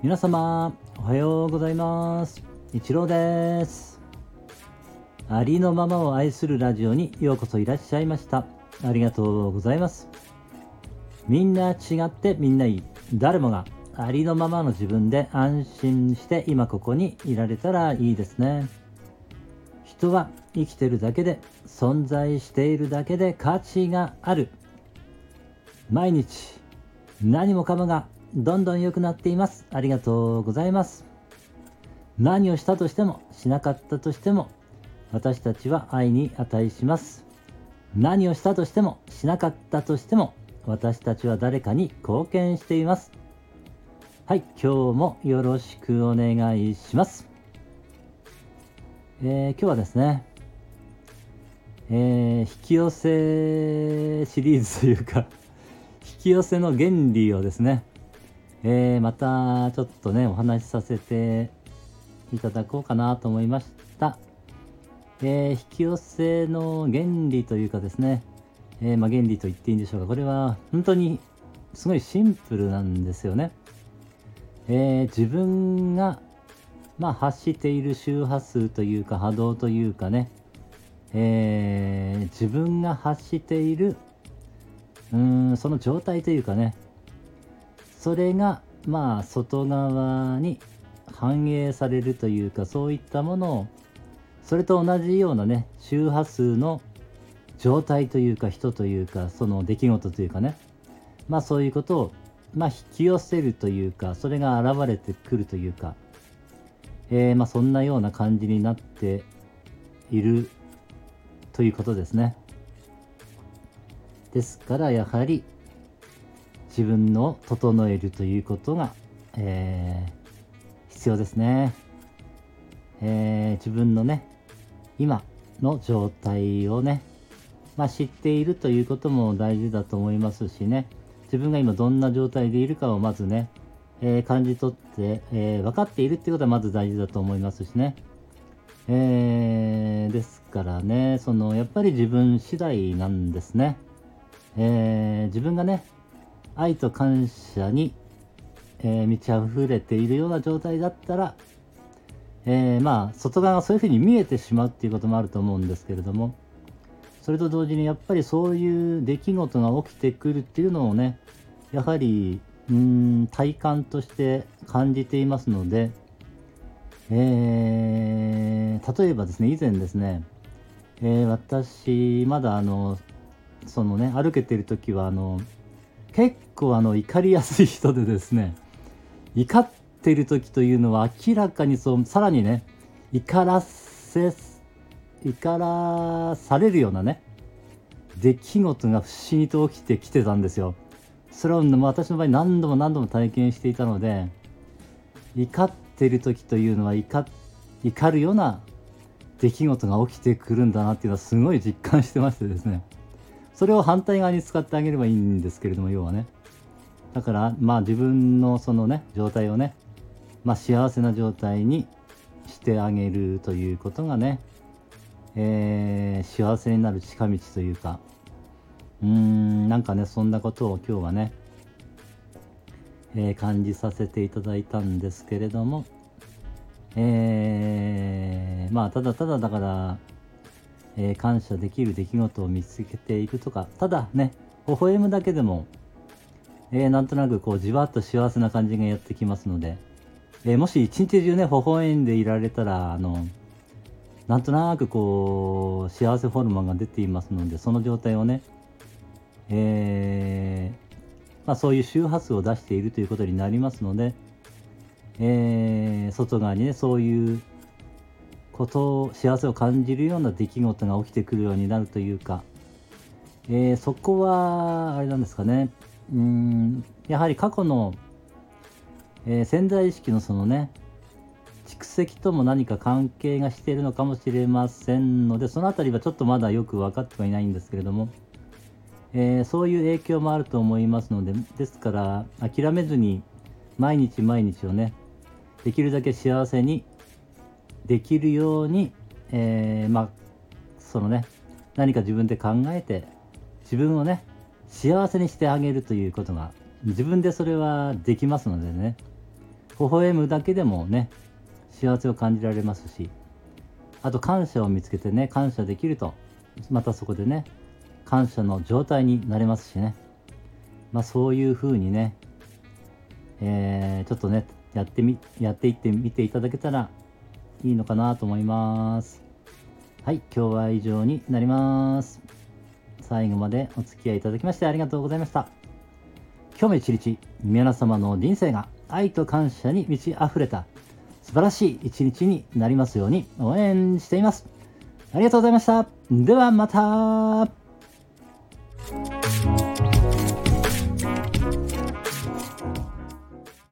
皆様おはようございます。一郎です。ありのままを愛するラジオにようこそいらっしゃいました。ありがとうございます。みんな違ってみんないい。誰もがありのままの自分で安心して今ここにいられたらいいですね。人は生きてるだけで存在しているだけで価値がある。毎日何もかもがどんどん良くなっています。ありがとうございます。何をしたとしてもしなかったとしても私たちは愛に値します。何をしたとしてもしなかったとしても私たちは誰かに貢献しています。はい今日もよろしくお願いします。えー、今日はですね、えー、引き寄せシリーズというか引き寄せの原理をですね、えー、またちょっとね、お話しさせていただこうかなと思いました。えー、引き寄せの原理というかですね、えまあ、原理と言っていいんでしょうか。これは本当にすごいシンプルなんですよね。え自分がまあ、発している周波数というか波動というかね、え、自分が発しているうんその状態というかねそれがまあ外側に反映されるというかそういったものをそれと同じようなね周波数の状態というか人というかその出来事というかねまあそういうことをまあ引き寄せるというかそれが現れてくるというかえ、まあ、そんなような感じになっているということですね。ですからやはり自分を整えるということが、えー、必要ですね、えー、自分のね今の状態をね、まあ、知っているということも大事だと思いますしね自分が今どんな状態でいるかをまずねえー、感じ取って、え、分かっているっていうことはまず大事だと思いますしね。え、ですからね、そのやっぱり自分次第なんですね。え、自分がね、愛と感謝に、えー、満ち溢れているような状態だったら、えー、まあ外側がそういうふうに見えてしまうっていうこともあると思うんですけれどもそれと同時にやっぱりそういう出来事が起きてくるっていうのをねやはりうん体感として感じていますので、えー、例えばですね以前ですね、えー、私まだあのそのね歩けてる時はあの結構あの怒りやすい人でですね怒ってる時というのは明らかにそうさらにね怒らせ怒らされるようなね出来事が不思議と起きてきてたんですよ。それを私の場合何度も何度も体験していたので怒ってる時というのは怒怒るような出来事が起きてくるんだなっていうのはすごい実感してましてですねそれを反対側に使ってあげればいいんですけれども要はね。だからまあ自分のそのね状態をねまあ幸せな状態にしてあげるということがね、えー、幸せになる近道というかうーんなんかねそんなことを今日はね、えー、感じさせていただいたんですけれどもえー、まあただただだから、えー、感謝できる出来事を見つけていくとかただね微笑むだけでも、えー、なんとなくこうじわっと幸せな感じがやってきますので、えー、もし一日中ね微笑んでいられたらあのなんとなくこう幸せホルモンが出ていますのでその状態をねえ、まあ、そういう周波数を出しているということになりますので、えー、外側にねそういうこと幸せを感じるような出来事が起きてくるようになるというか、えー、そこはあれなんですかね。うんやはり過去の、えー、潜在意識のそのね蓄積とも何か関係がしているのかもしれませんのでその辺りはちょっとまだよく分かってはいないんですけれども、えー、そういう影響もあると思いますのでですから諦めずに毎日毎日をねできるだけ幸せにできるように、えー、まあそのね何か自分で考えて自分をね幸せにしてあげるということが自分でそれはできますのでね微笑むだけでもね幸せを感じられますしあと感謝を見つけてね感謝できるとまたそこでね感謝の状態になれますしね。まあそういうふうにね、えー、ちょっとねやってみやっていってみていただけたらいいのかなと思いますはい今日は以上になります最後までお付き合いいただきましてありがとうございました今日も一日皆様の人生が愛と感謝に満ち溢れた素晴らしい一日になりますように応援しています。ありがとうございました。ではまた